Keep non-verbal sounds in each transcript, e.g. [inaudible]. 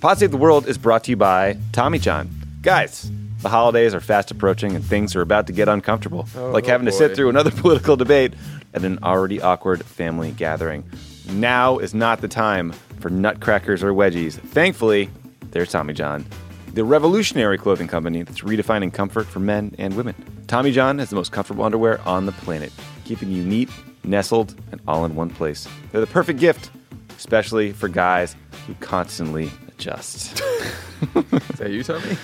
Pod Save the World is brought to you by Tommy John. Guys, the holidays are fast approaching and things are about to get uncomfortable, oh, like oh, having to sit through another [laughs] political debate at an already awkward family gathering. Now is not the time for nutcrackers or wedgies. Thankfully, there's Tommy John, the revolutionary clothing company that's redefining comfort for men and women. Tommy John has the most comfortable underwear on the planet, keeping you neat, nestled, and all in one place. They're the perfect gift, especially for guys who constantly adjust. Is that you, Tommy?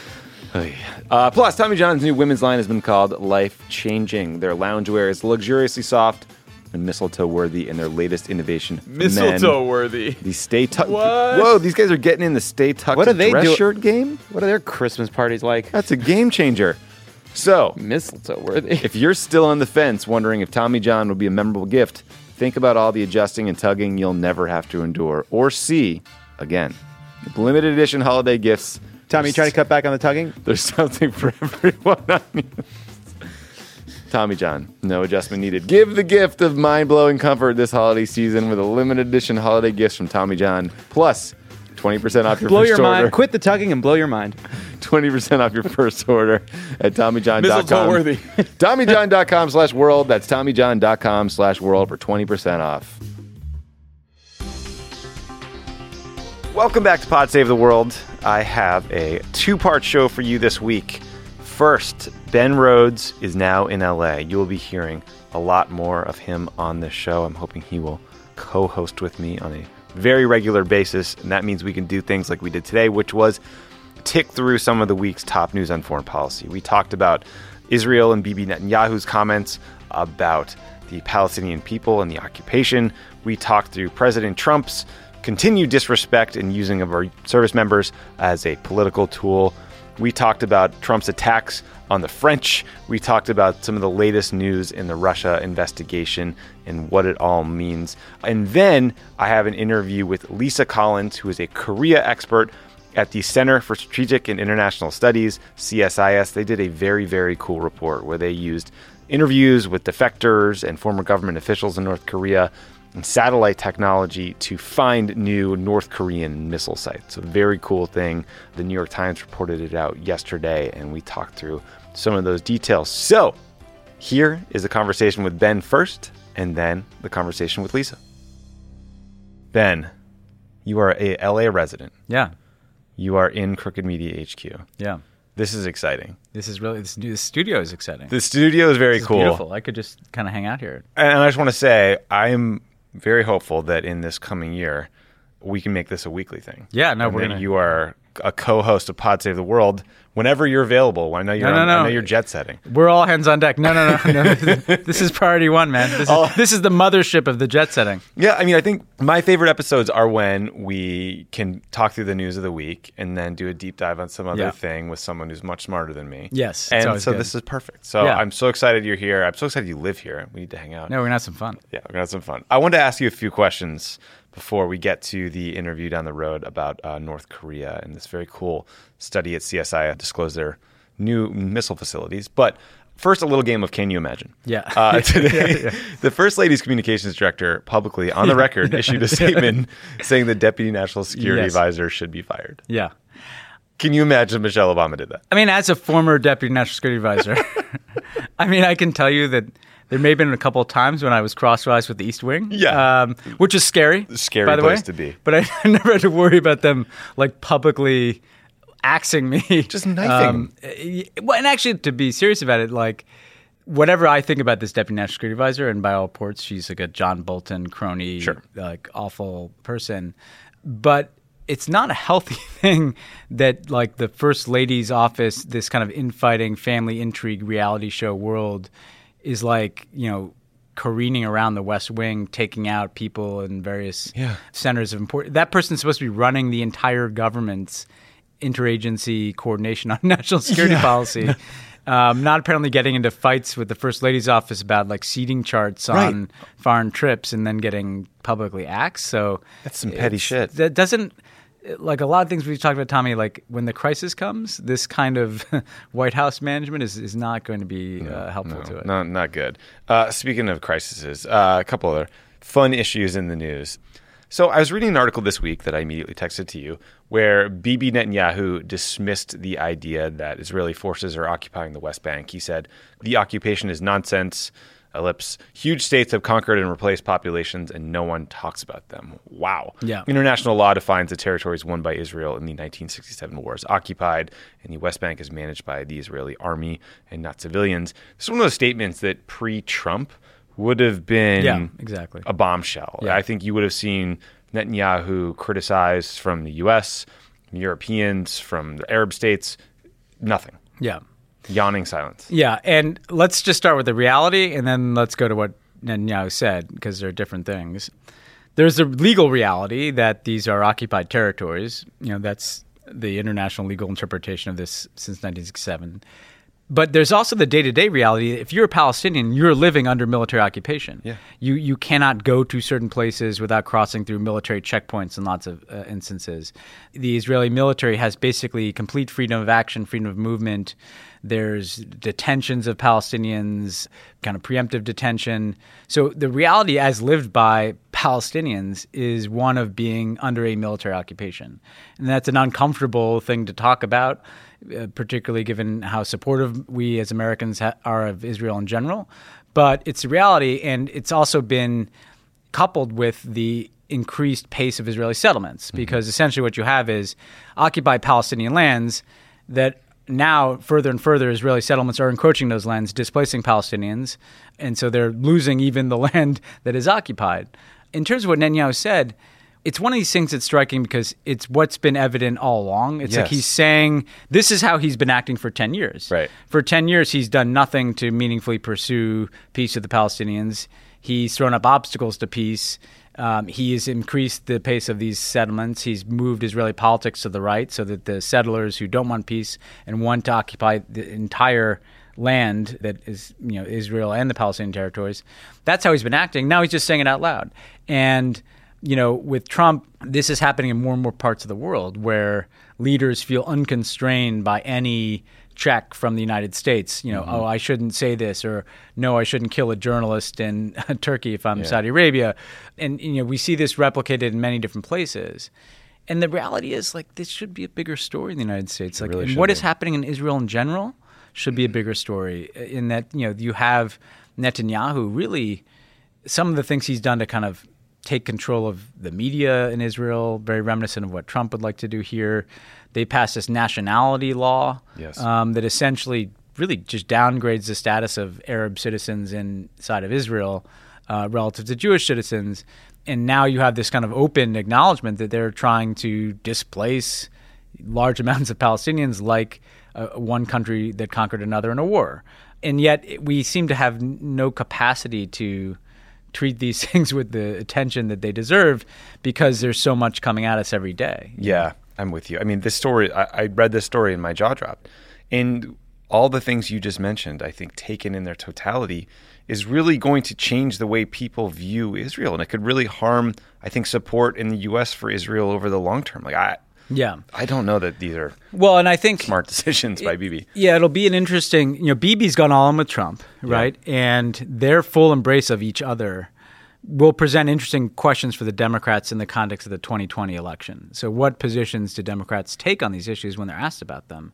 Uh, plus, Tommy John's new women's line has been called Life Changing. Their loungewear is luxuriously soft and mistletoe worthy in their latest innovation. for men. Mistletoe worthy. The stay tucked. What? Whoa, these guys are getting in the stay tucked What are they dress do- shirt game. What are their Christmas parties like? That's a game changer. So, Mistletoe worthy. if you're still on the fence wondering if Tommy John would be a memorable gift, think about all the adjusting and tugging you'll never have to endure or see again. Limited edition holiday gifts. Tommy, you trying to cut back on the tugging? There's something for everyone. on you. Tommy John, no adjustment needed. Give the gift of mind blowing comfort this holiday season with a limited edition holiday gifts from Tommy John. Plus, 20% off your Blow first your order. mind. Quit the tugging and blow your mind. [laughs] 20% off your first order at TommyJohn.com. Worthy. [laughs] TommyJohn.com slash world. That's TommyJohn.com slash world for 20% off. Welcome back to Pod Save the World. I have a two part show for you this week. First, Ben Rhodes is now in LA. You will be hearing a lot more of him on this show. I'm hoping he will co host with me on a very regular basis. And that means we can do things like we did today, which was tick through some of the week's top news on foreign policy. We talked about Israel and Bibi Netanyahu's comments about the Palestinian people and the occupation. We talked through President Trump's continued disrespect and using of our service members as a political tool. We talked about Trump's attacks on the French. We talked about some of the latest news in the Russia investigation and what it all means. And then I have an interview with Lisa Collins, who is a Korea expert at the Center for Strategic and International Studies, CSIS. They did a very, very cool report where they used interviews with defectors and former government officials in North Korea and satellite technology to find new North Korean missile sites. A very cool thing. The New York Times reported it out yesterday, and we talked through some of those details. So, here is the conversation with Ben first, and then the conversation with Lisa. Ben, you are a LA resident. Yeah, You are in Crooked Media HQ. yeah. This is exciting. This is really this, new, this studio is exciting. The studio is very It's cool. beautiful. I could just kind of hang out here. And I just want to say, I am very hopeful that in this coming year, we can make this a weekly thing. Yeah, no, And we're gonna- You are a co-host of Pod Save the World whenever you're available. I know you're. No, no, on, I no. know you're jet setting. We're all hands on deck. No, no, no, [laughs] no. this is priority one, man. This is, Oh. this is the mothership of the jet setting. Yeah, I mean, I think my favorite episodes are when we can talk through the news of the week and then do a deep dive on some other Yeah. thing with someone who's much smarter than me. Yes, and so good. this is perfect. So Yeah. I'm so excited you're here. I'm so excited you live here. We need to hang out. No, we're gonna have some fun. Yeah, we're gonna have some fun. I wanted to ask you a few questions before we get to the interview down the road about uh, North Korea and this very cool study at CSIS disclosed their new missile facilities. But first, a little game of Can You Imagine? Yeah. Uh, [laughs] [laughs] today, the First Lady's communications director publicly, on the record, issued a statement [laughs] saying the deputy national security Yes. advisor should be fired. Yeah. Can you imagine Michelle Obama did that? I mean, as a former deputy national security advisor, I mean, I can tell you that there may have been a couple of times when I was crosswise with the East Wing. Yeah. Um, which is scary. Scary by the place way. to be. But I [laughs] never had to worry about them like publicly axing me. Just knifing. y- well, and actually, to be serious about it, like whatever I think about this deputy national security advisor, and by all reports, she's like a John Bolton crony, Sure. like awful person. But it's not a healthy [laughs] thing that like the first lady's office, this kind of infighting, family intrigue reality show world, is like you know careening around the West Wing, taking out people in various Yeah. centers of importance. That person's supposed to be running the entire government's interagency coordination on [laughs] national security Yeah. policy. Um, not apparently getting into fights with the first lady's office about like seating charts Right. on foreign trips and then getting publicly axed. So That's some petty shit. That doesn't like a lot of things we've talked about, Tommy. Like when the crisis comes, this kind of [laughs] White House management is, is not going to be uh, helpful to it. No, not good. Uh, speaking of crises, uh, a couple other fun issues in the news. So I was reading an article this week that I immediately texted to you where Bibi Netanyahu dismissed the idea that Israeli forces are occupying the West Bank. He said the occupation is nonsense. Ellipse. Huge states have conquered and replaced populations, and no one talks about them. Wow. Yeah. International law defines the territories won by Israel in the 1967 war as occupied, and the West Bank is managed by the Israeli army and not civilians. This is one of those statements that pre-Trump would have been Yeah, exactly. a bombshell. Yeah. I think you would have seen Netanyahu criticized from the U.S., Europeans, from the Arab states. Nothing. Yeah. Yawning silence. Yeah, and let's just start with the reality, and then let's go to what Netanyahu said because they're different things. There's a legal reality that these are occupied territories. You know, that's the international legal interpretation of this since 1967. But there's also the day-to-day reality. If you're a Palestinian, you're living under military occupation. Yeah. You you cannot go to certain places without crossing through military checkpoints in lots of uh, instances. The Israeli military has basically complete freedom of action, freedom of movement. There's detentions of Palestinians, kind of preemptive detention. So the reality as lived by Palestinians is one of being under a military occupation. And that's an uncomfortable thing to talk about, uh, particularly given how supportive we as Americans ha- are of Israel in general. But it's a reality, and it's also been coupled with the increased pace of Israeli settlements, because essentially what you have is occupied Palestinian lands that now further and further Israeli settlements are encroaching those lands, displacing Palestinians, and so they're losing even the [laughs] land that is occupied. In terms of what Netanyahu said, it's one of these things that's striking because it's what's been evident all along. It's like he's saying this is how he's been acting for 10 years. Right. For 10 years, he's done nothing to meaningfully pursue peace with the Palestinians. He's thrown up obstacles to peace. Um, he has increased the pace of these settlements. He's moved Israeli politics to the right so that the settlers who don't want peace and want to occupy the entire land that is, you know, Israel and the Palestinian territories. That's how he's been acting. Now he's just saying it out loud. And you know, with Trump, this is happening in more and more parts of the world where leaders feel unconstrained by any check from the United States. You know, mm-hmm. oh, I shouldn't say this, or no, I shouldn't kill a journalist in [laughs] Turkey if I'm Saudi Arabia. And, you know, we see this replicated in many different places. And the reality is, like, this should be a bigger story in the United States. Like, really what be. is happening in Israel in general should be a mm. bigger story. In that, you know, you have Netanyahu really some of the things he's done to kind of take control of the media in Israel, very reminiscent of what Trump would like to do here. They passed this nationality law Yes. um, that essentially really just downgrades the status of Arab citizens inside of Israel uh, relative to Jewish citizens. And now you have this kind of open acknowledgement that they're trying to displace large [laughs] amounts of Palestinians like uh, one country that conquered another in a war. And yet we seem to have n- no capacity to treat these [laughs] things with the attention that they deserve because there's so much coming at us every day. Yeah, I'm with you. I mean, this story, I, I read this story and my jaw dropped. And all the things you just mentioned, I think, taken in their totality, is really going to change the way people view Israel. And it could really harm, I think, support in the U.S. for Israel over the long term. Like, I, Yeah. I don't know that these are Well, and I think smart [laughs] decisions by Bibi. Yeah, it'll be an interesting. You know, Bibi's gone all in with Trump, right? And their full embrace of each other will present interesting questions for the Democrats in the context of the 2020 election. So, what positions do Democrats take on these issues when they're asked about them?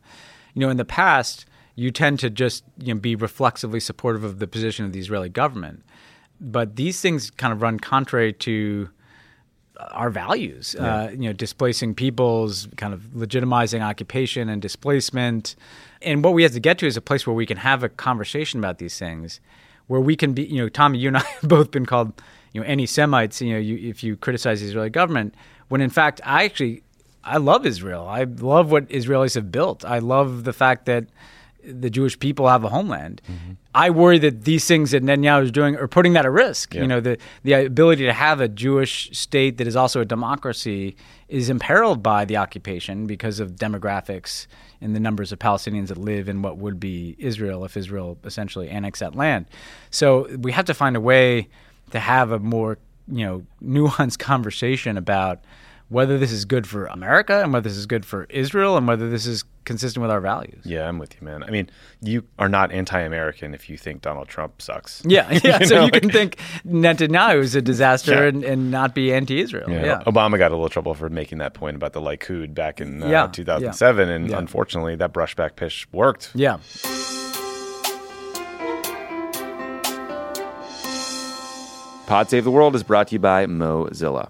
You know, in the past, you tend to just you know, be reflexively supportive of the position of the Israeli government, but these things kind of run contrary to our values. Uh, you know, displacing peoples, kind of legitimizing occupation and displacement. And what we have to get to is a place where we can have a conversation about these things, where we can be. You know, Tommy, you and I [laughs] have both been called, you know, anti-Semites, You know, you, if you criticize the Israeli government, when in fact I actually I love Israel. I love what Israelis have built. I love the fact that the Jewish people have a homeland. Mm-hmm. I worry that these things that Netanyahu is doing are putting that at risk. Yeah. You know, the the ability to have a Jewish state that is also a democracy is imperiled by the occupation because of demographics and the numbers of Palestinians that live in what would be Israel if Israel essentially annexed that land. So we have to find a way to have a more you know [laughs] nuanced conversation about whether this is good for America and whether this is good for Israel and whether this is consistent with our values. Yeah, I'm with you, man. I mean, you are not anti-American if you think Donald Trump sucks. Yeah, [laughs] yeah. You so know, you can think Netanyahu is a disaster Yeah. and, and not be anti-Israel. Yeah. Yeah. Obama got a little trouble for making that point about the Likud back in uh, Yeah, 2007, and unfortunately, that brushback pitch worked. Yeah. Pod Save the World is brought to you by Mozilla.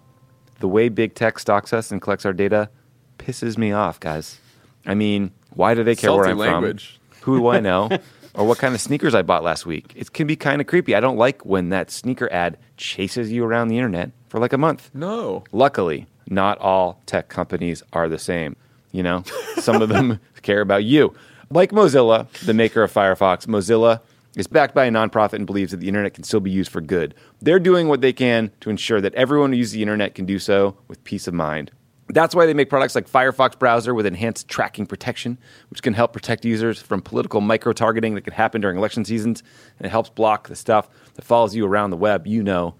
The way big tech stalks us and collects our data pisses me off, guys. I mean, why do they care where I'm language. from? Who do I know? [laughs] or what kind of sneakers I bought last week? It can be kind of creepy. I don't like when that sneaker ad chases you around the internet for like a month. No. Luckily, not all tech companies are the same. You know, some of them [laughs] care about you. Like Mozilla, the maker of Firefox, Mozilla is backed by a nonprofit and believes that the internet can still be used for good. They're doing what they can to ensure that everyone who uses the internet can do so with peace of mind. That's why they make products like Firefox browser with enhanced tracking protection, which can help protect users from political micro targeting that can happen during election seasons. And it helps block the stuff that follows you around the web. You know,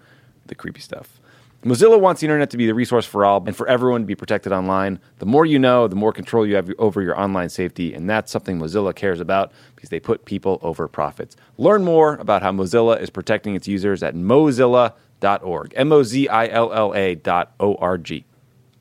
the creepy stuff. Mozilla wants the internet to be the resource for all and for everyone to be protected online. The more you know, the more control you have over your online safety, and that's something Mozilla cares about because they put people over profits. Learn more about how Mozilla is protecting its users at mozilla.org. M O Z I L L A dot O R G.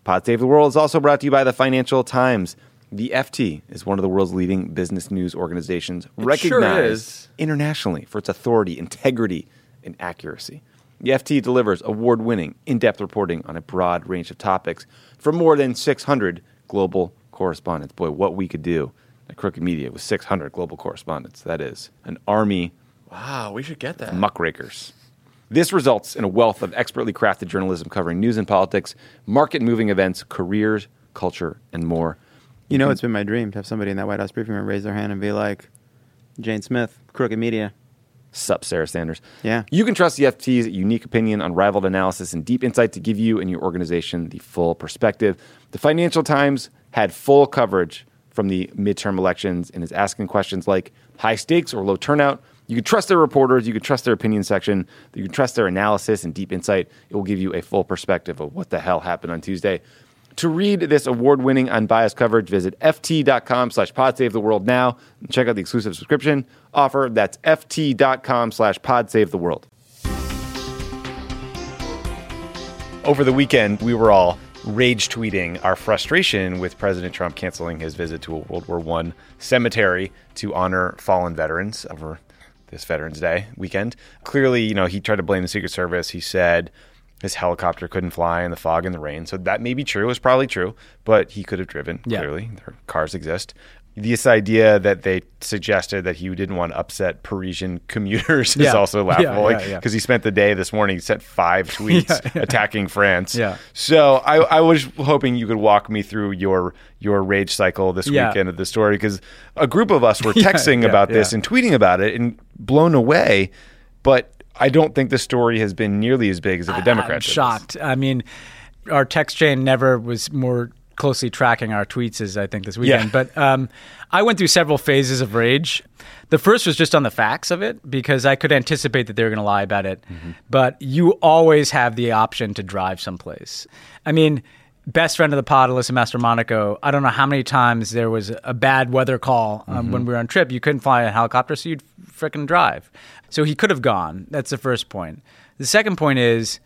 Pod Save the World is also brought to you by the Financial Times. The FT is one of the world's leading business news organizations, sure recognized is. internationally for its authority, integrity, and accuracy. The FT delivers award winning, in depth reporting on a broad range of topics from more than 600 global correspondents. Boy, what we could do at Crooked Media with 600 global correspondents. That is an army Wow, we should get that. muckrakers. This results in a wealth of expertly crafted journalism covering news and politics, market moving events, careers, culture, and more. You know, it's been my dream to have somebody in that White House briefing room raise their hand and be like, Jane Smith, Crooked Media. Sup, Sarah Sanders. Yeah. You can trust the FT's unique opinion, unrivaled analysis, and deep insight to give you and your organization the full perspective. The Financial Times had full coverage from the midterm elections and is asking questions like high stakes or low turnout. You can trust their reporters, you can trust their opinion section, you can trust their analysis and deep insight. It will give you a full perspective of what the hell happened on Tuesday. To read this award-winning unbiased coverage, visit ft.com slash podsave-the-world now and check out the exclusive subscription offer. That's ft.com slash podsave-the-world. Over the weekend, we were all rage tweeting our frustration with President Trump canceling his visit to a World War I cemetery to honor fallen veterans over this Veterans Day weekend. Clearly, you know, he tried to blame the Secret Service. He said his helicopter couldn't fly in the fog and the rain. So that may be true. It's probably true, but he could have driven. Yeah. Clearly, their cars exist. This idea that they suggested that he didn't want to upset Parisian [laughs] commuters is also Yeah, laughable yeah, yeah. because he spent the day this morning, he sent five [laughs] tweets Yeah, yeah. attacking France. Yeah. So I, I was hoping you could walk me through your your rage cycle this Yeah. weekend of the story because a group of us were [laughs] texting yeah, about this yeah. and tweeting about it and blown away. But I don't think the story has been nearly as big as if a Democrat. I'm shocked. I mean, our text chain never was more closely tracking our tweets as I think this weekend. Yeah. But um, I went through several phases of rage. The first was just on the facts of it because I could anticipate that they were going to lie about it. Mm-hmm. But you always have the option to drive someplace. I mean, best friend of the pod, Alyssa Mastromonaco, I don't know how many times there was a bad weather call um, Mm-hmm. when we were on trip. You couldn't fly a helicopter, so you'd frickin' drive. So he could have gone. That's the first point. The second point is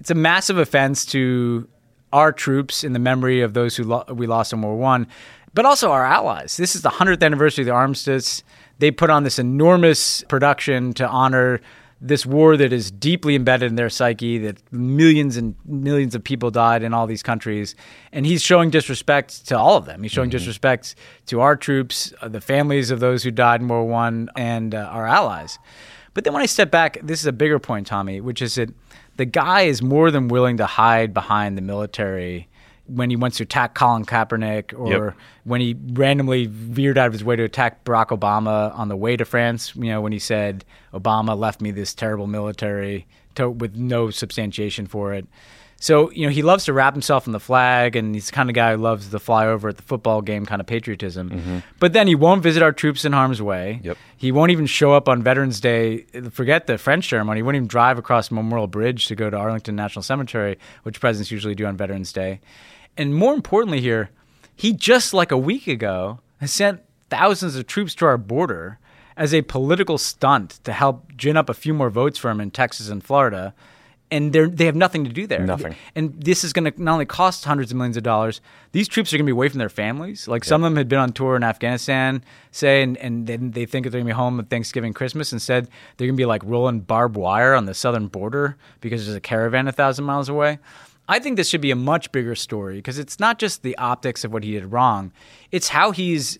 it's a massive offense to our troops in the memory of those who lo- we lost in World War One, but also our allies. This is the hundredth anniversary of the armistice. They put on this enormous production to honor this war that is deeply embedded in their psyche. That millions and millions of people died in all these countries, and he's showing disrespect to all of them. He's showing disrespect to our troops, uh, the families of those who died in World War One, and uh, our allies. But then when I step back, this is a bigger point, Tommy, which is that the guy is more than willing to hide behind the military when he wants to attack Colin Kaepernick or Yep. when he randomly veered out of his way to attack Barack Obama on the way to France, you know, when he said Obama left me this terrible military to, with no substantiation for it. So, you know, he loves to wrap himself in the flag and he's the kind of guy who loves the flyover at the football game kind of patriotism. Mm-hmm. But then he won't visit our troops in harm's way. Yep. He won't even show up on Veterans Day. Forget the French ceremony. He won't even drive across Memorial Bridge to go to Arlington National Cemetery, which presidents usually do on Veterans Day. And more importantly, here, he just like a week ago has sent thousands of troops to our border as a political stunt to help gin up a few more votes for him in Texas and Florida. And they they have nothing to do there. Nothing. And this is going to not only cost hundreds of millions of dollars, these troops are going to be away from their families. Like some of them had been on tour in Afghanistan, say, and, and then they think they're going to be home at Thanksgiving, Christmas. Instead, they're going to be like rolling barbed wire on the southern border because there's a caravan a thousand miles away. I think this should be a much bigger story because it's not just the optics of what he did wrong, it's how he's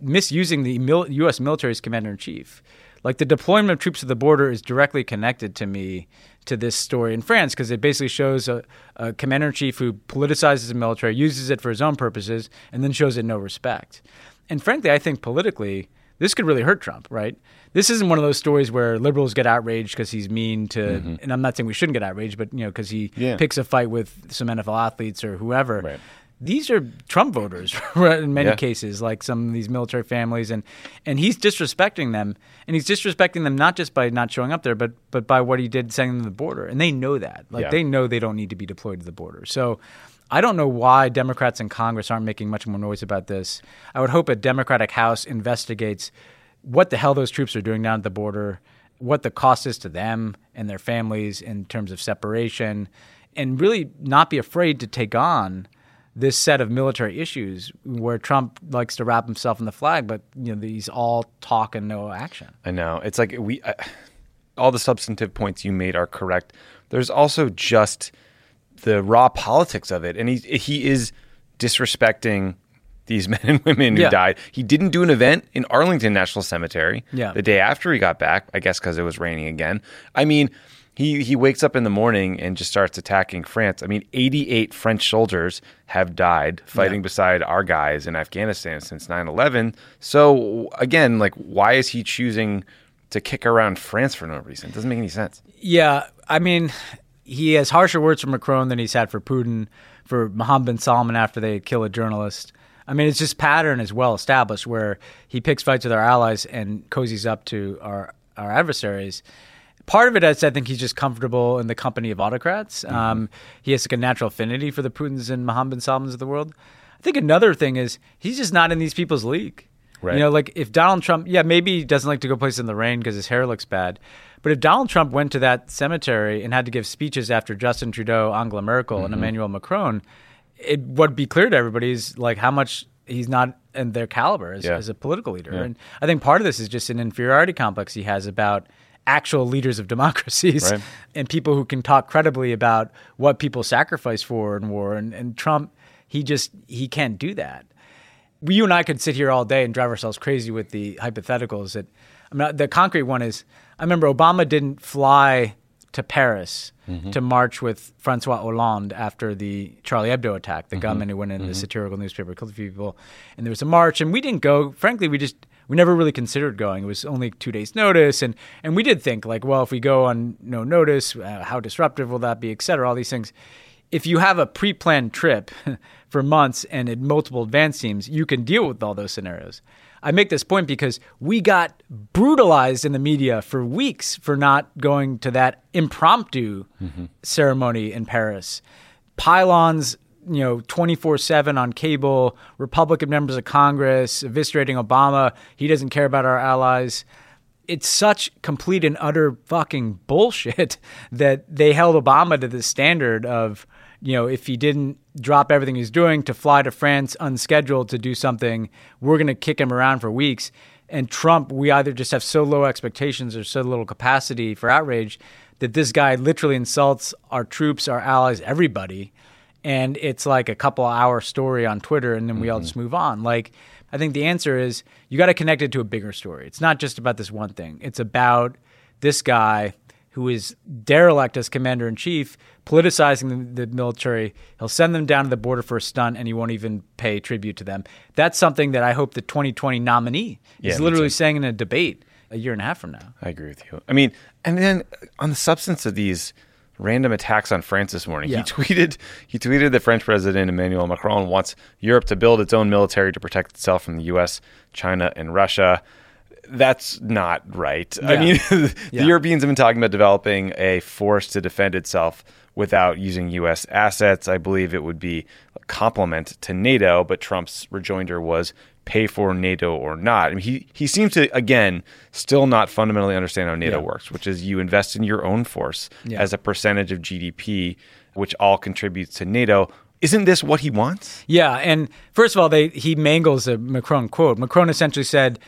misusing the mil- U.S. military's commander in chief. Like the deployment of troops to the border is directly connected to me to this story in France because it basically shows a, a commander in chief who politicizes the military, uses it for his own purposes, and then shows it no respect. And frankly, I think politically, this could really hurt Trump, right? This isn't one of those stories where liberals get outraged because he's mean to, mm-hmm. and I'm not saying we shouldn't get outraged, but you know, because he yeah. picks a fight with some NFL athletes or whoever. Right these are Trump voters [laughs] in many yeah. cases, like some of these military families, and and he's disrespecting them, and he's disrespecting them not just by not showing up there, but but by what he did sending them to the border, and they know that, like yeah. they know they don't need to be deployed to the border. So, I don't know why Democrats in Congress aren't making much more noise about this. I would hope a Democratic House investigates what the hell those troops are doing down at the border, what the cost is to them and their families in terms of separation, and really not be afraid to take on this set of military issues where Trump likes to wrap himself in the flag, but you know these all talk and no action. I know it's like we, all the substantive points you made are correct. There's also just the raw politics of it, and he he is disrespecting these [laughs] men and women who yeah. died. He didn't do an event in Arlington National Cemetery yeah. the day after he got back, I guess because it was raining again. I mean, he he wakes up in the morning and just starts attacking France. I mean, 88 French soldiers have died fighting yeah. beside our guys in Afghanistan since 9/11. So again, like why is he choosing to kick around France for no reason? It doesn't make any sense. Yeah, I mean, he has harsher words for Macron than he's had for Putin, for Mohammed bin Salman after they kill a journalist. I mean, it's just pattern is well established where he picks fights with our allies and cozies up to our our adversaries part of it is I think he's just comfortable in the company of autocrats. Mm-hmm. Um, he has like a natural affinity for the Putins and Mohammed bin Salmans of the world. I think another thing is he's just not in these people's league. Right. You know, like if Donald Trump, yeah, maybe he doesn't like to go places in the rain because his hair looks bad. But if Donald Trump went to that cemetery and had to give speeches after Justin Trudeau, Angela Merkel, mm-hmm. and Emmanuel Macron, it would be clear to everybody is like how much he's not in their caliber as, yeah. as a political leader. Yeah. And I think part of this is just an inferiority complex he has about – actual leaders of [laughs] democracies right. and people who can talk credibly about what people sacrifice for in war. And, and Trump, he just he can't do that. You and I could sit here all day and drive ourselves crazy with the hypotheticals. That I mean, the concrete one is I remember Obama didn't fly to Paris mm-hmm. to march with Francois Hollande after the Charlie Hebdo attack, the mm-hmm. gunman who went in mm-hmm. the satirical newspaper, killed a few people, and there was a march, and we didn't go. Frankly, we just we never really considered going. It was only two days' notice, and and we did think like, well, if we go on no notice, uh, how disruptive will that be, et cetera, all these things. If you have a pre-planned trip [laughs] for months and in multiple advance teams, you can deal with all those scenarios. I make this point because we got brutalized in the media for weeks for not going to that impromptu mm-hmm. ceremony in Paris. Pylons you know, 24 7 on cable, Republican members of Congress eviscerating Obama. He doesn't care about our allies. It's such complete and utter fucking bullshit [laughs] that they held Obama to the standard of, you know, if he didn't drop everything he's doing to fly to France unscheduled to do something, we're going to kick him around for weeks. And Trump, we either just have so low expectations or so little capacity for outrage that this guy literally insults our troops, our allies, everybody and it's like a couple hour story on Twitter, and then we mm-hmm. all just move on. Like, I think the answer is you got to connect it to a bigger story. It's not just about this one thing. It's about this guy who is derelict as commander in chief, politicizing the, the, military. He'll send them down to the border for a stunt, and he won't even pay tribute to them. That's something that I hope the 2020 nominee yeah, is literally saying in a debate a year and a half from now. I agree with you. I mean, and then on the substance of these random attacks on France this morning. Yeah. He tweeted he tweeted that French President Emmanuel Macron wants Europe to build its own military to protect itself from the US, China, and Russia. That's not right. I mean, [laughs] the Yeah. Europeans have been talking about developing a force to defend itself without using U.S. assets. I believe it would be a complement to NATO, but Trump's rejoinder was pay for NATO or not. I mean, he, he seems to, again, still not fundamentally understand how NATO Yeah. works, which is you invest in your own force Yeah. as a percentage of GDP, which all contributes to NATO. Isn't this what he wants? Yeah, and first of all, they he mangles a Macron quote. Macron essentially said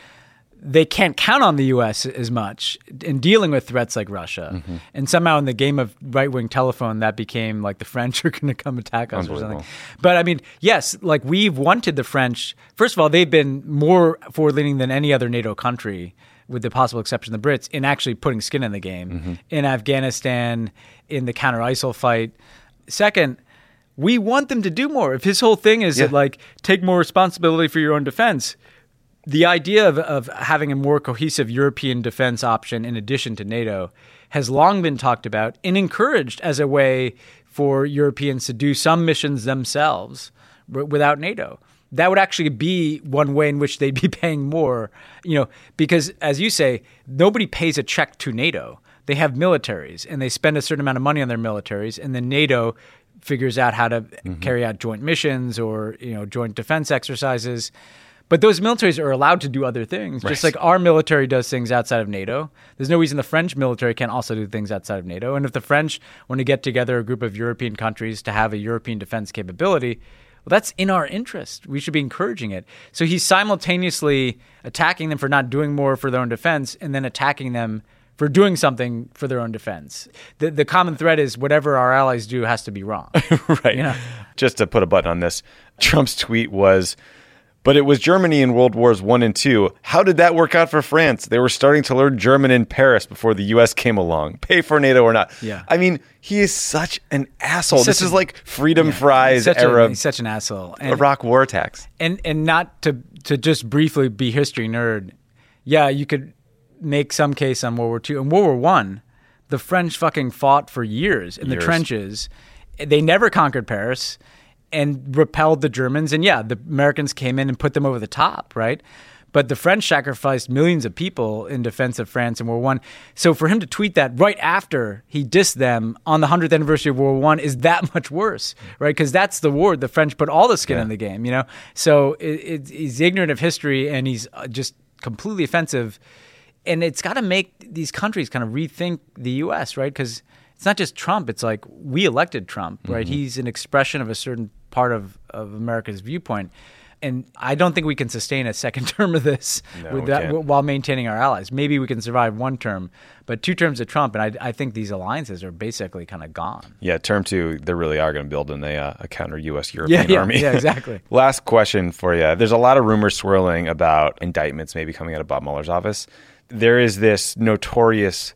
they can't count on the U.S. as much in dealing with threats like Russia, Mm-hmm. and somehow in the game of right wing telephone, that became like the French [laughs] are going to come attack us or something. But I mean, yes, like we've wanted the French. First of all, they've been more forward leaning than any other NATO country. With the possible exception of the Brits, in actually putting skin in the game Mm-hmm. in Afghanistan, in the counter ISIL fight. Second, we want them to do more. If his whole thing is Yeah. that like take more responsibility for your own defense, the idea of, of having a more cohesive European defense option in addition to NATO has long been talked about and encouraged as a way for Europeans to do some missions themselves without NATO. That would actually be one way in which they'd be [laughs] paying more, you know, because as you say, nobody pays a check to NATO. They have militaries and they spend a certain amount of money on their militaries, and then NATO figures out how to mm-hmm. carry out joint missions or you know joint defense exercises. But those militaries are allowed to do other things, just like our military does things outside of NATO. There's no reason the French military can't also do things outside of NATO. And if the French want to get together a group of European countries to have a European defense capability, well, that's in our interest. We should be encouraging it. So he's simultaneously attacking them for not doing more for their own defense and then attacking them for doing something for their own defense. The, the common thread is whatever our allies do has to be wrong. [laughs] right. Yeah. Just to put a button on this, Trump's tweet was, but it was Germany in World Wars One and Two. How did that work out for France? They were starting to learn German in Paris before the U.S. came along. Pay for NATO or not. Yeah. I mean, he is such an asshole. He's this such is like freedom He's fries such, era a, he's such an asshole. And, Iraq war attacks. and and not to to just briefly be history nerd. Yeah, you could make some case on World War II and World War One. The French fucking fought for years in Years. the trenches. They never conquered Paris and repelled the Germans. And yeah, the Americans came in and put them over the top, right? But the French sacrificed millions of people in defense of France in World War One. So for him to tweet that right after he dissed them on the hundredth anniversary of World War One is that much worse, right? Because that's the war the French put all the skin in the game, you know. So it, it, he's ignorant of history and he's uh, just completely offensive and it's got to make these countries kind of rethink the U.S. right because it's not just Trump. It's like we elected Trump, right? Mm-hmm. He's an expression of a certain part of, of America's viewpoint, and I don't think we can sustain a second [laughs] term of this No, that, while maintaining our allies. Maybe we can survive one term, but two terms of Trump, and I, I think these alliances are basically kind of gone. Yeah, term two, they really are going to build in a, uh, a counter U.S. [laughs] European yeah, army. yeah, exactly. [laughs] Last question for you. There's a lot of rumors swirling about indictments maybe coming out of Bob Mueller's office. There is this notorious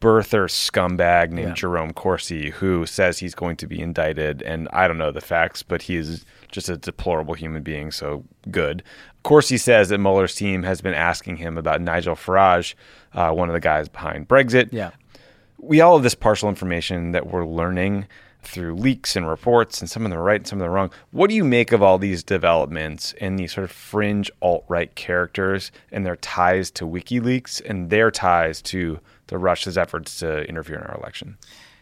birther scumbag named Yeah. Jerome Corsi who says he's going to be indicted. And I don't know the facts, but he's just a deplorable human being, so good. Corsi says that Mueller's team has been asking him about Nigel Farage, uh, one of the guys behind Brexit Yeah. we all have this partial information that we're learning through leaks and reports, and some of them are right and some of them are wrong. What do you make of all these developments and these sort of fringe alt right characters and their ties to WikiLeaks and their ties to the Russia's efforts to interfere in our election?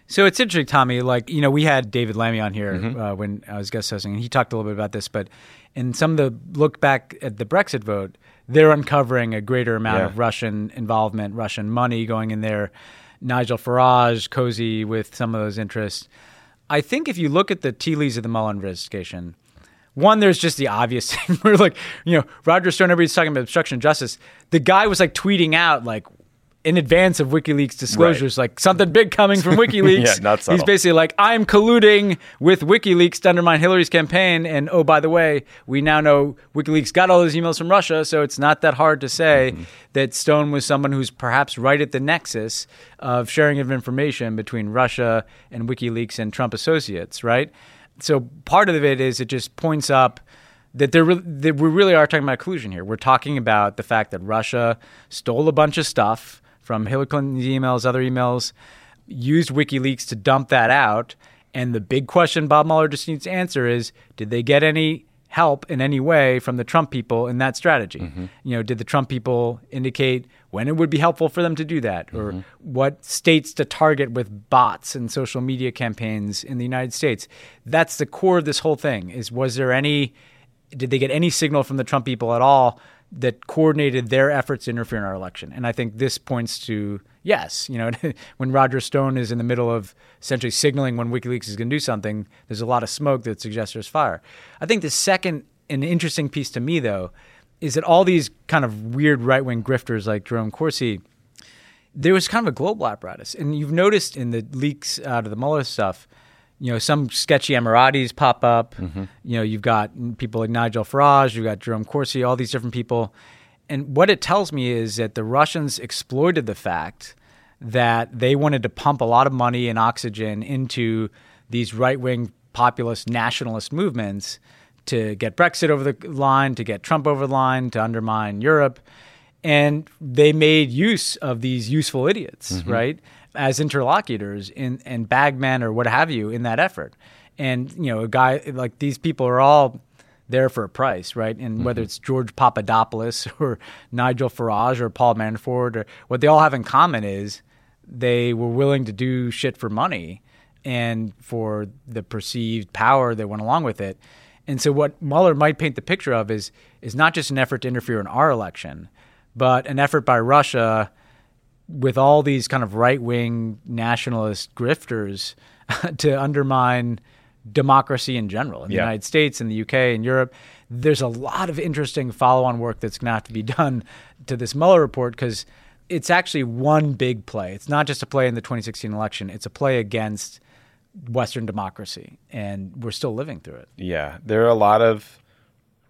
So it's interesting, Tommy. Like you know, we had David Lammy on here Mm-hmm. uh, when I was guest hosting, and he talked a little bit about this. But in some of the look back at the Brexit vote, they're uncovering a greater amount Yeah. of Russian involvement, Russian money going in there. Nigel Farage, cozy with some of those interests. I think if you look at the tea leaves of the Mueller investigation, one, there's just the obvious [laughs] thing where, like, you know, Roger Stone, everybody's talking about obstruction of justice. The guy was like tweeting out, like, in advance of WikiLeaks disclosures, like something big coming from [laughs] WikiLeaks. Yeah, not He's basically like, I'm colluding with WikiLeaks to undermine Hillary's campaign. And oh, by the way, we now know WikiLeaks got all those emails from Russia. So it's not that hard to say Mm-hmm. that Stone was someone who's perhaps right at the nexus of sharing of information between Russia and WikiLeaks and Trump associates, right? So part of it is it just points up that, there, re- that we really are talking about collusion here. We're talking about the fact that Russia stole a bunch of stuff from Hillary Clinton's emails, other emails, used WikiLeaks to dump that out. And the big question Bob Mueller just needs to answer is did they get any help in any way from the Trump people in that strategy? Mm-hmm. You know, did the Trump people indicate when it would be helpful for them to do that, mm-hmm. or what states to target with bots and social media campaigns in the United States? That's the core of this whole thing. Is was there any? Did they get any signal from the Trump people at all that coordinated their efforts to interfere in our election? And I think this points to yes. You know, [laughs] when Roger Stone is in the middle of essentially signaling when WikiLeaks is going to do something, there's a lot of smoke that suggests there's fire. I think the second and interesting piece to me, though, is that all these kind of weird right wing grifters like Jerome Corsi, there was kind of a global apparatus. And you've noticed in the leaks out of the Mueller stuff, you know, some sketchy Emiratis pop up. Mm-hmm. You know, you've got people like Nigel Farage, you've got Jerome Corsi, all these different people. And what it tells me is that the Russians exploited the fact that they wanted to pump a lot of money and oxygen into these right wing populist nationalist movements to get Brexit over the line, to get Trump over the line, to undermine Europe. And they made use of these useful idiots, mm-hmm. right, as interlocutors in and bagmen or what have you in that effort. And you know, a guy like these people are all there for a price, right? And mm-hmm. whether it's George Papadopoulos [laughs] or Nigel Farage or Paul Manafort, or what they all have in common is they were willing to do shit for money and for the perceived power that went along with it. And so what Mueller might paint the picture of is is not just an effort to interfere in our election, but an effort by Russia with all these kind of right wing nationalist grifters [laughs] to undermine democracy in general in the yeah. United States, in the UK, in Europe. There's a lot of interesting follow on work that's going to have to be [laughs] done to this Mueller report because it's actually one big play. It's not just a play in the 2016 election, it's a play against Western democracy, and we're still living through it. Yeah, there are a lot of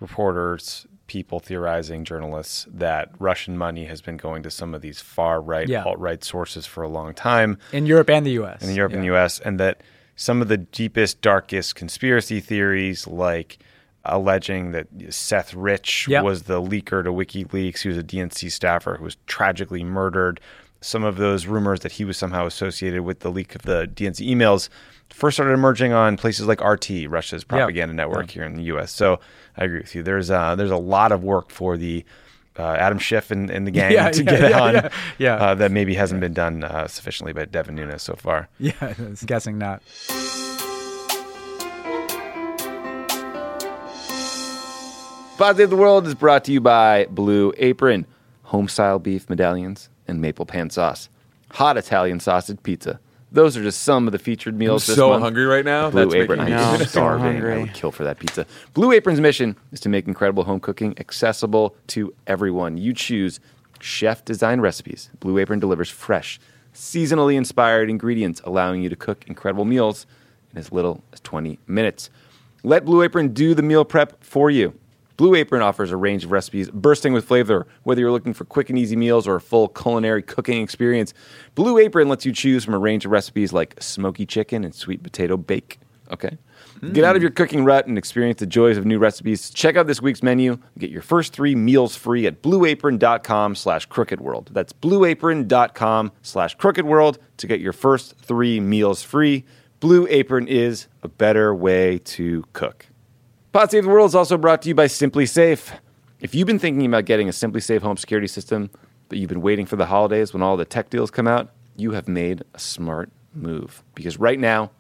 reporters, people theorizing, journalists that Russian money has been going to some of these far right, yeah. alt right sources for a long time in Europe and the U.S. In Europe yeah. and the U.S., and that some of the deepest, darkest conspiracy theories, like alleging that Seth Rich yep. was the leaker to WikiLeaks. He was a DNC staffer who was tragically murdered. Some of those rumors that he was somehow associated with the leak of the DNC emails first started emerging on places like RT, Russia's propaganda network here in the U.S. So I agree with you. There's uh, there's a lot of work for the uh, Adam Schiff and, and the [laughs] gang yeah, to yeah, get yeah, on yeah, yeah. Uh, that maybe hasn't been done uh, sufficiently by Devin Nunes so far. [laughs] Yeah, I was guessing not. Pod Save the World is brought to you by Blue Apron, home style beef medallions and maple pan sauce, hot Italian sausage pizza those are just some of the featured meals. I'm so month. hungry right now. Blue That's Apron. I'm starving. So I would kill for that pizza. Blue Apron's mission is to make incredible home cooking accessible to everyone. You choose chef designed recipes. Blue Apron delivers fresh, seasonally inspired ingredients, allowing you to cook incredible meals in as little as 20 minutes. Let Blue Apron do the meal prep for you. Blue Apron offers a range of recipes bursting with flavor. Whether you're looking for quick and easy meals or a full culinary cooking experience, Blue Apron lets you choose from a range of recipes like smoky chicken and sweet potato bake. Okay? Mm. Get out of your cooking rut and experience the joys of new recipes. Check out this week's menu. Get your first three meals free at blueapron.com slash crookedworld. That's blueapron.com slash crookedworld to get your first three meals free. Blue Apron is a better way to cook. Pod Save the World is also brought to you by SimpliSafe. If you've been thinking about getting a SimpliSafe home security system, but you've been waiting for the holidays when all the tech deals come out, you have made a smart move. Because right now,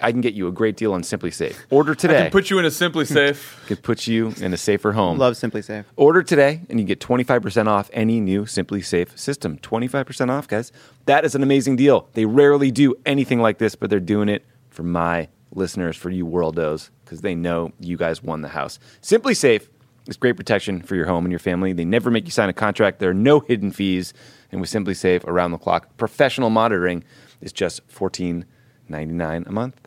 I can get you a great deal on SimpliSafe. Order today. I can put you in a SimpliSafe. [laughs] could put you in a safer home. Love SimpliSafe. Order today, and you get 25% off any new SimpliSafe system. 25% off, guys. That is an amazing deal. They rarely do anything like this, but they're doing it for my listeners, for you worldos because they know you guys won the house. SimpliSafe is great protection for your home and your family. They never make you sign a contract. There are no hidden fees. And with SimpliSafe around the clock, professional monitoring is just fourteen ninety nine a month.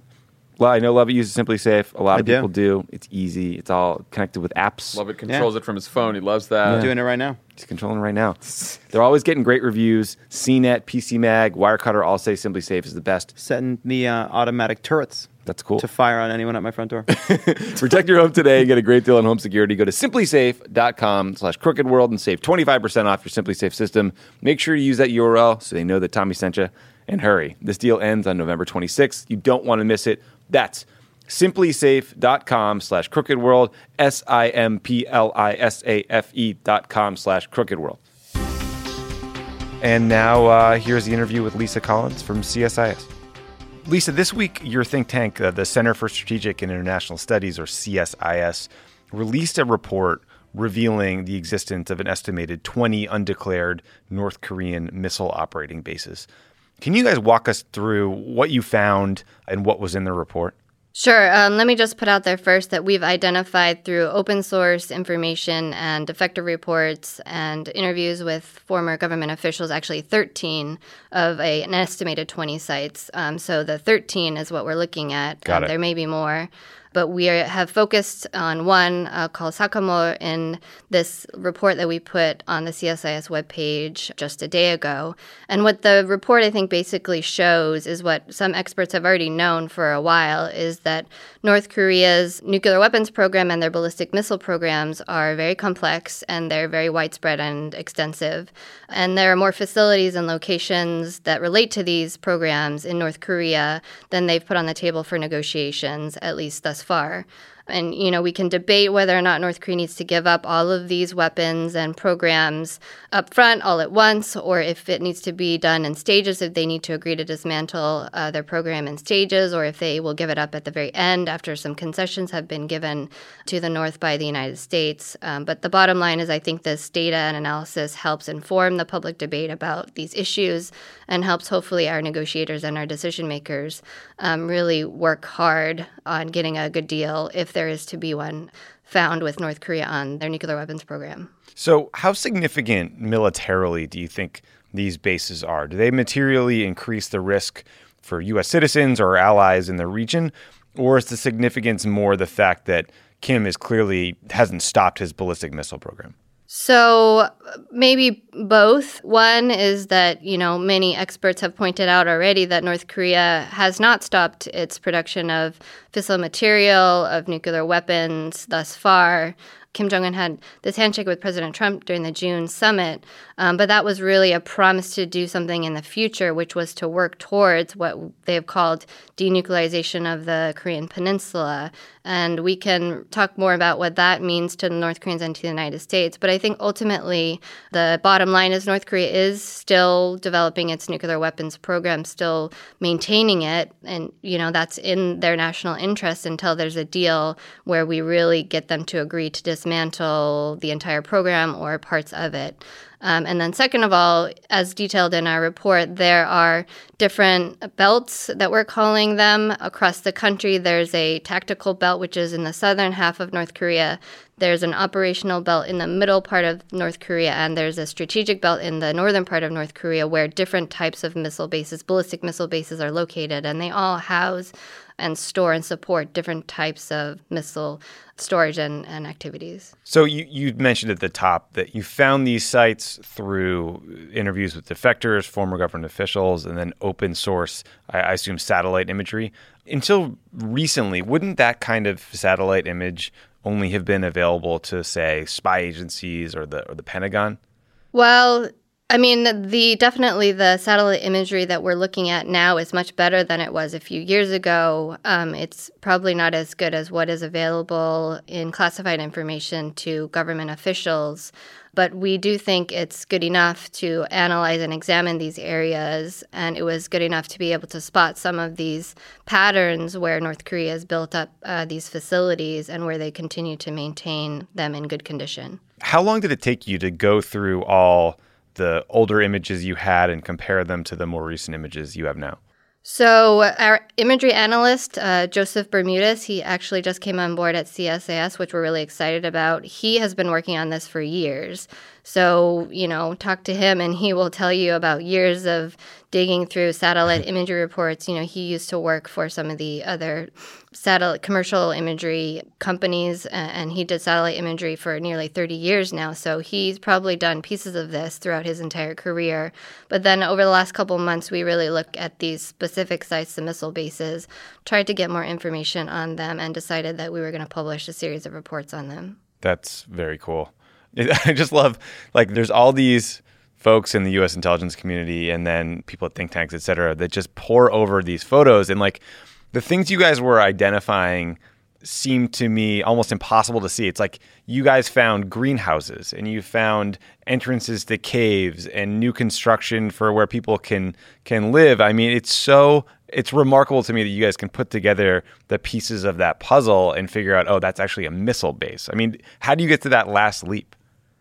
Well, I know Lovett uses SimpliSafe. A lot of people do. It's easy. It's all connected with apps. Lovett controls yeah. it from his phone. He loves that. Yeah. Doing it right now. He's controlling right now. They're always getting great reviews. CNET, PC Mag, Wirecutter all say SimpliSafe is the best. Setting the uh, automatic turrets that's cool. To fire on anyone at my front door. [laughs] Protect your home today and get a great deal on home security. Go to simplisafe.com slash crooked world and save 25% off your SimpliSafe system. Make sure you use that URL so they know that Tommy sent you. And hurry. This deal ends on November 26th. You don't want to miss it. That's simplisafe.com slash crooked world, S I M P L I S A F E dot com slash crooked world. And now uh, here's the interview with Lisa Collins from CSIS. Lisa, this week your think tank, uh, the Center for Strategic and International Studies, or CSIS, released a report revealing the existence of an estimated 20 undeclared North Korean missile operating bases. Can you guys walk us through what you found and what was in the report? Sure. Um, let me just put out there first that we've identified through open source information and defector reports and interviews with former government officials, actually 13 of a, an estimated 20 sites. Um, so the 13 is what we're looking at. Got Um, it. There may be more. But we are, have focused on one uh, called Sakkanmol in this report that we put on the CSIS webpage just a day ago. And what the report, I think, basically shows is what some experts have already known for a while is that North Korea's nuclear weapons program and their ballistic missile programs are very complex and they're very widespread and extensive. And there are more facilities and locations that relate to these programs in North Korea than they've put on the table for negotiations, at least thus far. And, you know, we can debate whether or not North Korea needs to give up all of these weapons and programs up front all at once, or if it needs to be done in stages, if they need to agree to dismantle uh, their program in stages, or if they will give it up at the very end after some concessions have been given to the North by the United States. Um, but the bottom line is, I think this data and analysis helps inform the public debate about these issues and helps hopefully our negotiators and our decision makers um, really work hard on getting a good deal if there is to be one found with North Korea on their nuclear weapons program. So, how significant militarily do you think these bases are? Do they materially increase the risk for U.S. citizens or allies in the region? Or is the significance more the fact that Kim is clearly hasn't stopped his ballistic missile program? So maybe both. One is that, you know, many experts have pointed out already that North Korea has not stopped its production of fissile material, of nuclear weapons thus far. Kim Jong un had this handshake with President Trump during the June summit, um, but that was really a promise to do something in the future, which was to work towards what they have called denuclearization of the Korean Peninsula. And we can talk more about what that means to North Koreans and to the United States. But I think ultimately, the bottom line is North Korea is still developing its nuclear weapons program, still maintaining it. And, you know, that's in their national interest until there's a deal where we really get them to agree to dismantle the entire program or parts of it. Um, and then, second of all, as detailed in our report, there are different belts that we're calling them across the country. There's a tactical belt, which is in the southern half of North Korea. There's an operational belt in the middle part of North Korea, and there's a strategic belt in the northern part of North Korea where different types of missile bases, ballistic missile bases, are located, and they all house and store and support different types of missile storage and, and activities. So you, you mentioned at the top that you found these sites through interviews with defectors, former government officials, and then open source, I, I assume, satellite imagery. Until recently, wouldn't that kind of satellite image only have been available to, say, spy agencies or the or the Pentagon? Well, I mean, the definitely the satellite imagery that we're looking at now is much better than it was a few years ago. Um, it's probably not as good as what is available in classified information to government officials, but we do think it's good enough to analyze and examine these areas, and it was good enough to be able to spot some of these patterns where North Korea has built up uh, these facilities and where they continue to maintain them in good condition. How long did it take you to go through all the older images you had and compare them to the more recent images you have now? So, our imagery analyst, uh, Joseph Bermudez, he actually just came on board at CSIS, which we're really excited about. He has been working on this for years. So, you know, talk to him and he will tell you about years of digging through satellite mm-hmm. imagery reports. You know, he used to work for some of the other satellite commercial imagery companies, and he did satellite imagery for nearly 30 years now. So he's probably done pieces of this throughout his entire career. But then over the last couple months, we really look at these specific sites, the missile bases, tried to get more information on them, and decided that we were going to publish a series of reports on them. That's very cool. [laughs] I just love like there's all these folks in the U.S. intelligence community and then people at think tanks, et cetera, that just pour over these photos and like the things you guys were identifying seem to me almost impossible to see. It's like you guys found greenhouses and you found entrances to caves and new construction for where people can can live. I mean, it's so it's remarkable to me that you guys can put together the pieces of that puzzle and figure out, oh, that's actually a missile base. I mean, how do you get to that last leap?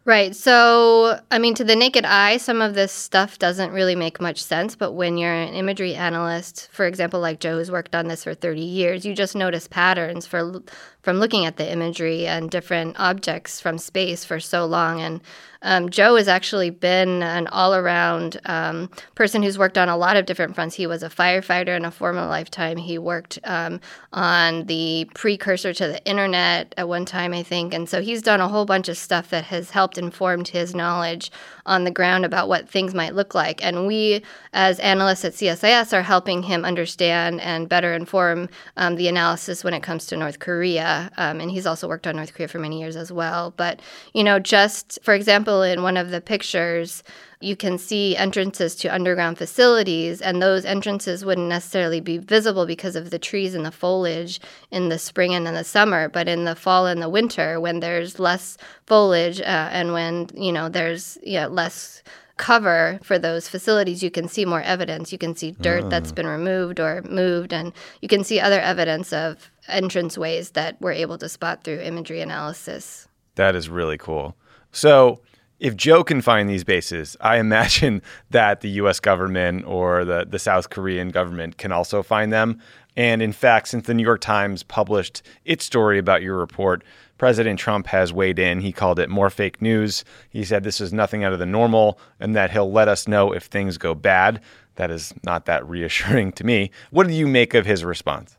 Right. So, I mean, to the naked eye, some of this stuff doesn't really make much sense. But when you're an imagery analyst, for example, like Joe, who's worked on this for 30 years, you just notice patterns for from looking at the imagery and different objects from space for so long. And um, Joe has actually been an all around um, person who's worked on a lot of different fronts. He was a firefighter in a former lifetime. He worked um, on the precursor to the internet at one time, I think. And so he's done a whole bunch of stuff that has helped informed his knowledge on the ground about what things might look like. And we, as analysts at CSIS, are helping him understand and better inform um, the analysis when it comes to North Korea. Um, and he's also worked on North Korea for many years as well. But, you know, just for example, in one of the pictures, you can see entrances to underground facilities, and those entrances wouldn't necessarily be visible because of the trees and the foliage in the spring and in the summer. But in the fall and the winter, when there's less foliage uh, and when you know there's yeah, less cover for those facilities, you can see more evidence. You can see dirt that's been removed or moved, and you can see other evidence of entrance ways that we're able to spot through imagery analysis. That is really cool. So, if Joe can find these bases, I imagine that the US government or the, the South Korean government can also find them. And in fact, since the New York Times published its story about your report, President Trump has weighed in. He called it more fake news. He said this is nothing out of the normal and that he'll let us know if things go bad. That is not that reassuring [laughs] to me. What do you make of his response?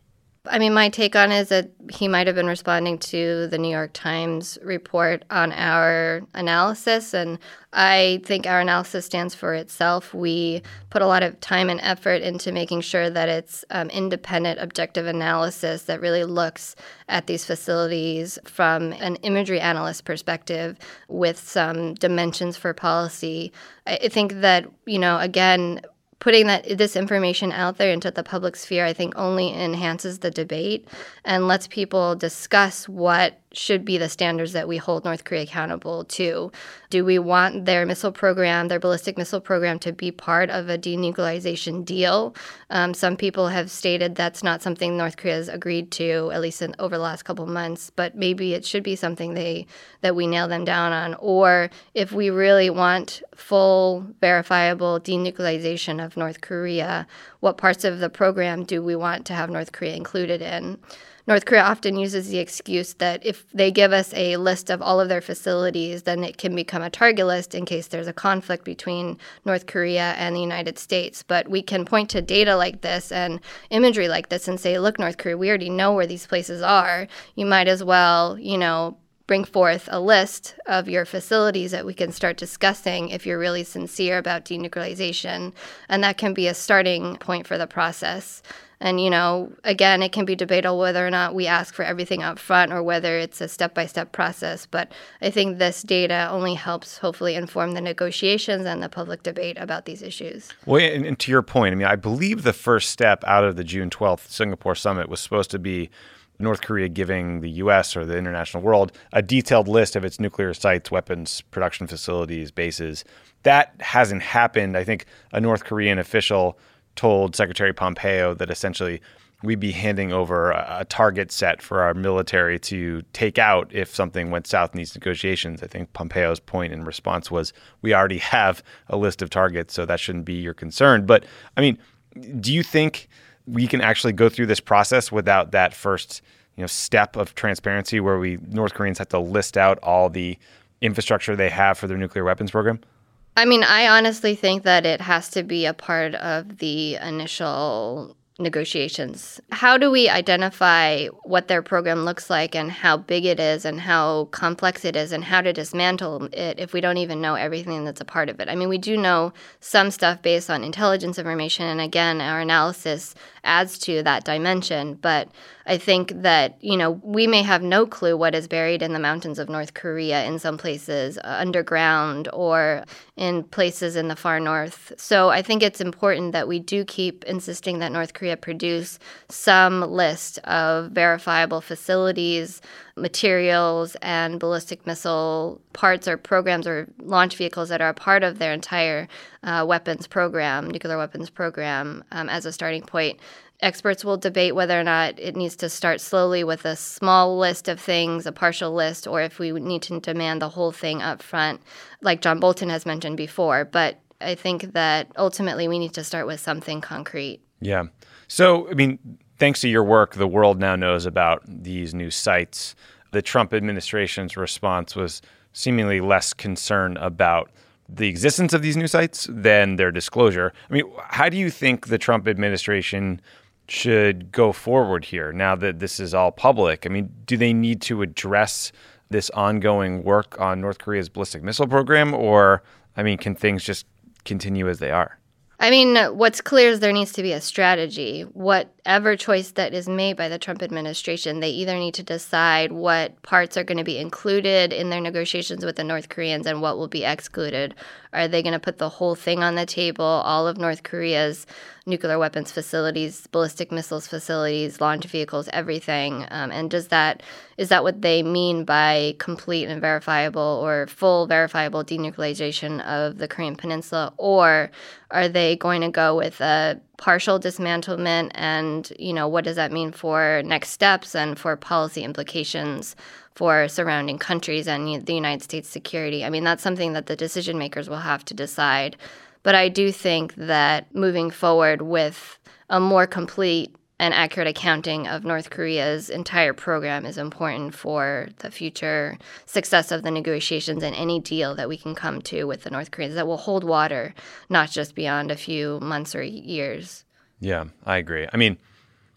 I mean, my take on is that he might have been responding to the New York Times report on our analysis. And I think our analysis stands for itself. We put a lot of time and effort into making sure that it's um, independent, objective analysis that really looks at these facilities from an imagery analyst perspective with some dimensions for policy. I think that, you know, again, putting that this information out there into the public sphere, I think only enhances the debate and lets people discuss what should be the standards that we hold North Korea accountable to. Do we want their missile program, their ballistic missile program, to be part of a denuclearization deal? Um, some people have stated that's not something North Korea has agreed to, at least in, over the last couple months. But maybe it should be something they that we nail them down on. Or if we really want full, verifiable denuclearization of North Korea, what parts of the program do we want to have North Korea included in? North Korea often uses the excuse that if they give us a list of all of their facilities, then it can become a target list in case there's a conflict between North Korea and the United States. But we can point to data like this and imagery like this and say, look, North Korea, we already know where these places are. You might as well, you know, bring forth a list of your facilities that we can start discussing if you're really sincere about denuclearization. And that can be a starting point for the process. And, you know, again, it can be debatable whether or not we ask for everything up front or whether it's a step by step process. But I think this data only helps hopefully inform the negotiations and the public debate about these issues. Well, and, and to your point, I mean, I believe the first step out of the June 12th Singapore summit was supposed to be North Korea giving the US or the international world a detailed list of its nuclear sites, weapons production facilities, bases. That hasn't happened. I think a North Korean official told Secretary Pompeo that essentially we'd be handing over a, target set for our military to take out if something went south in these negotiations. I think Pompeo's point in response was we already [laughs] have a list of targets, so that shouldn't be your concern. But I mean, do you think we can actually go through this process without that first you know step of transparency where we North Koreans have to list out all the infrastructure they have for their nuclear weapons program? I mean, I honestly think that it has to be a part of the initial negotiations. How do we identify what their program looks like and how big it is and how complex it is and how to dismantle it if we don't even know everything that's a part of it? I mean, we do know some stuff based on intelligence information, and again, our analysis adds to that dimension, but I think that, you know, we may have no clue what is buried in the mountains of North Korea in some places uh, underground or in places in the far north. So I think it's important that we do keep insisting that North Korea produce some list of verifiable facilities, materials, and ballistic missile parts or programs or launch vehicles that are a part of their entire uh, weapons program, nuclear weapons program, um, as a starting point. Experts will debate whether or not it needs to start slowly with a small list of things, a partial list, or if we need to demand the whole thing up front, like John Bolton has mentioned before. But I think that ultimately we need to start with something concrete. Yeah. So, I mean, thanks to your work, the world now knows about these new sites. The Trump administration's response was seemingly less concern about the existence of these new sites than their disclosure. I mean, how do you think the Trump administration should go forward here now that this is all public? I mean, do they need to address this ongoing work on North Korea's ballistic missile program, or, I mean, can things just continue as they are? I mean, what's clear is there needs to be a strategy. Whatever choice that is made by the Trump administration, they either need to decide what parts are going to be included in their negotiations with the North Koreans and what will be excluded. Are they going to put the whole thing on the table, all of North Korea's nuclear weapons facilities, ballistic missiles facilities, launch vehicles, everything? Um, and does that is that what they mean by complete and verifiable or full verifiable denuclearization of the Korean Peninsula, or are they going to go with a partial dismantlement? And you know, what does that mean for next steps and for policy implications? for surrounding countries and the United States security. I mean, that's something that the decision makers will have to decide. But I do think that moving forward with a more complete and accurate accounting of North Korea's entire program is important for the future success of the negotiations and any deal that we can come to with the North Koreans that will hold water, not just beyond a few months or years. Yeah, I agree. I mean,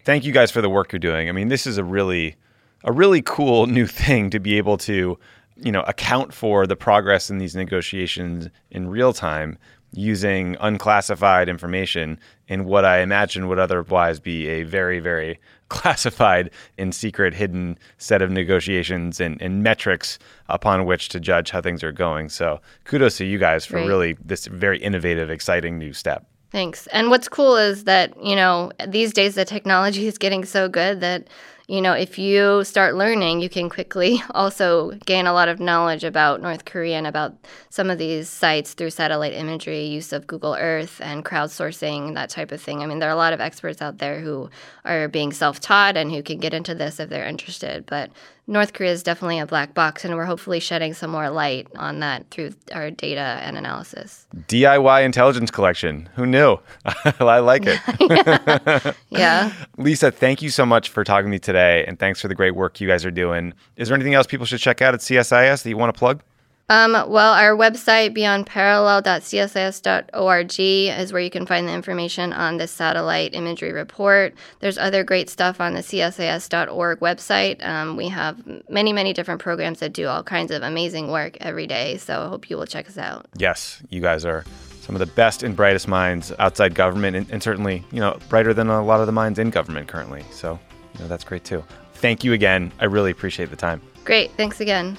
thank you guys for the work you're doing. I mean, this is a really a really cool new thing to be able to, you know, account for the progress in these negotiations in real time using unclassified information in what I imagine would otherwise be a very, very [laughs] classified and secret, hidden set of negotiations and, and metrics upon which to judge how things are going. So kudos to you guys for Right. really this very innovative, exciting new step. Thanks. And what's cool is that, you know, these days the technology is getting so good that, you know, if you start learning, you can quickly [laughs] also gain a lot of knowledge about North Korea and about some of these sites through satellite imagery, use of Google Earth and crowdsourcing, that type of thing. I mean, there are a lot of experts out there who are being self taught and who can get into this if they're interested. But North Korea is definitely a black box, and we're hopefully shedding some more light on that through our data and analysis. DIY intelligence collection. Who knew? [laughs] I like it. [laughs] Yeah. [laughs] Lisa, thank you so much for talking to me today, and thanks for the great work you guys are doing. Is there anything else people should check out at CSIS that you want to plug? Um, well, our website, beyondparallel.csis.org, is where you can find the information on this satellite imagery report. There's other great stuff on the csis.org website. Um, we have many, many different programs that do all kinds of amazing work every day. So I hope you will check us out. Yes, you guys are some of the best and brightest minds outside government, and, and certainly, you know, brighter than a lot of the minds in government currently. So, you know, that's great too. Thank you again. I really appreciate the time. Great. Thanks again.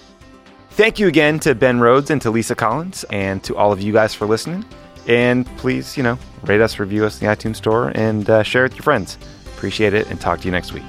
Thank you again to Ben Rhodes and to Lisa Collins and to all of you guys for listening. And please, you know, rate us, review us in the iTunes store, and uh, share it with your friends. Appreciate it, and talk to you next week.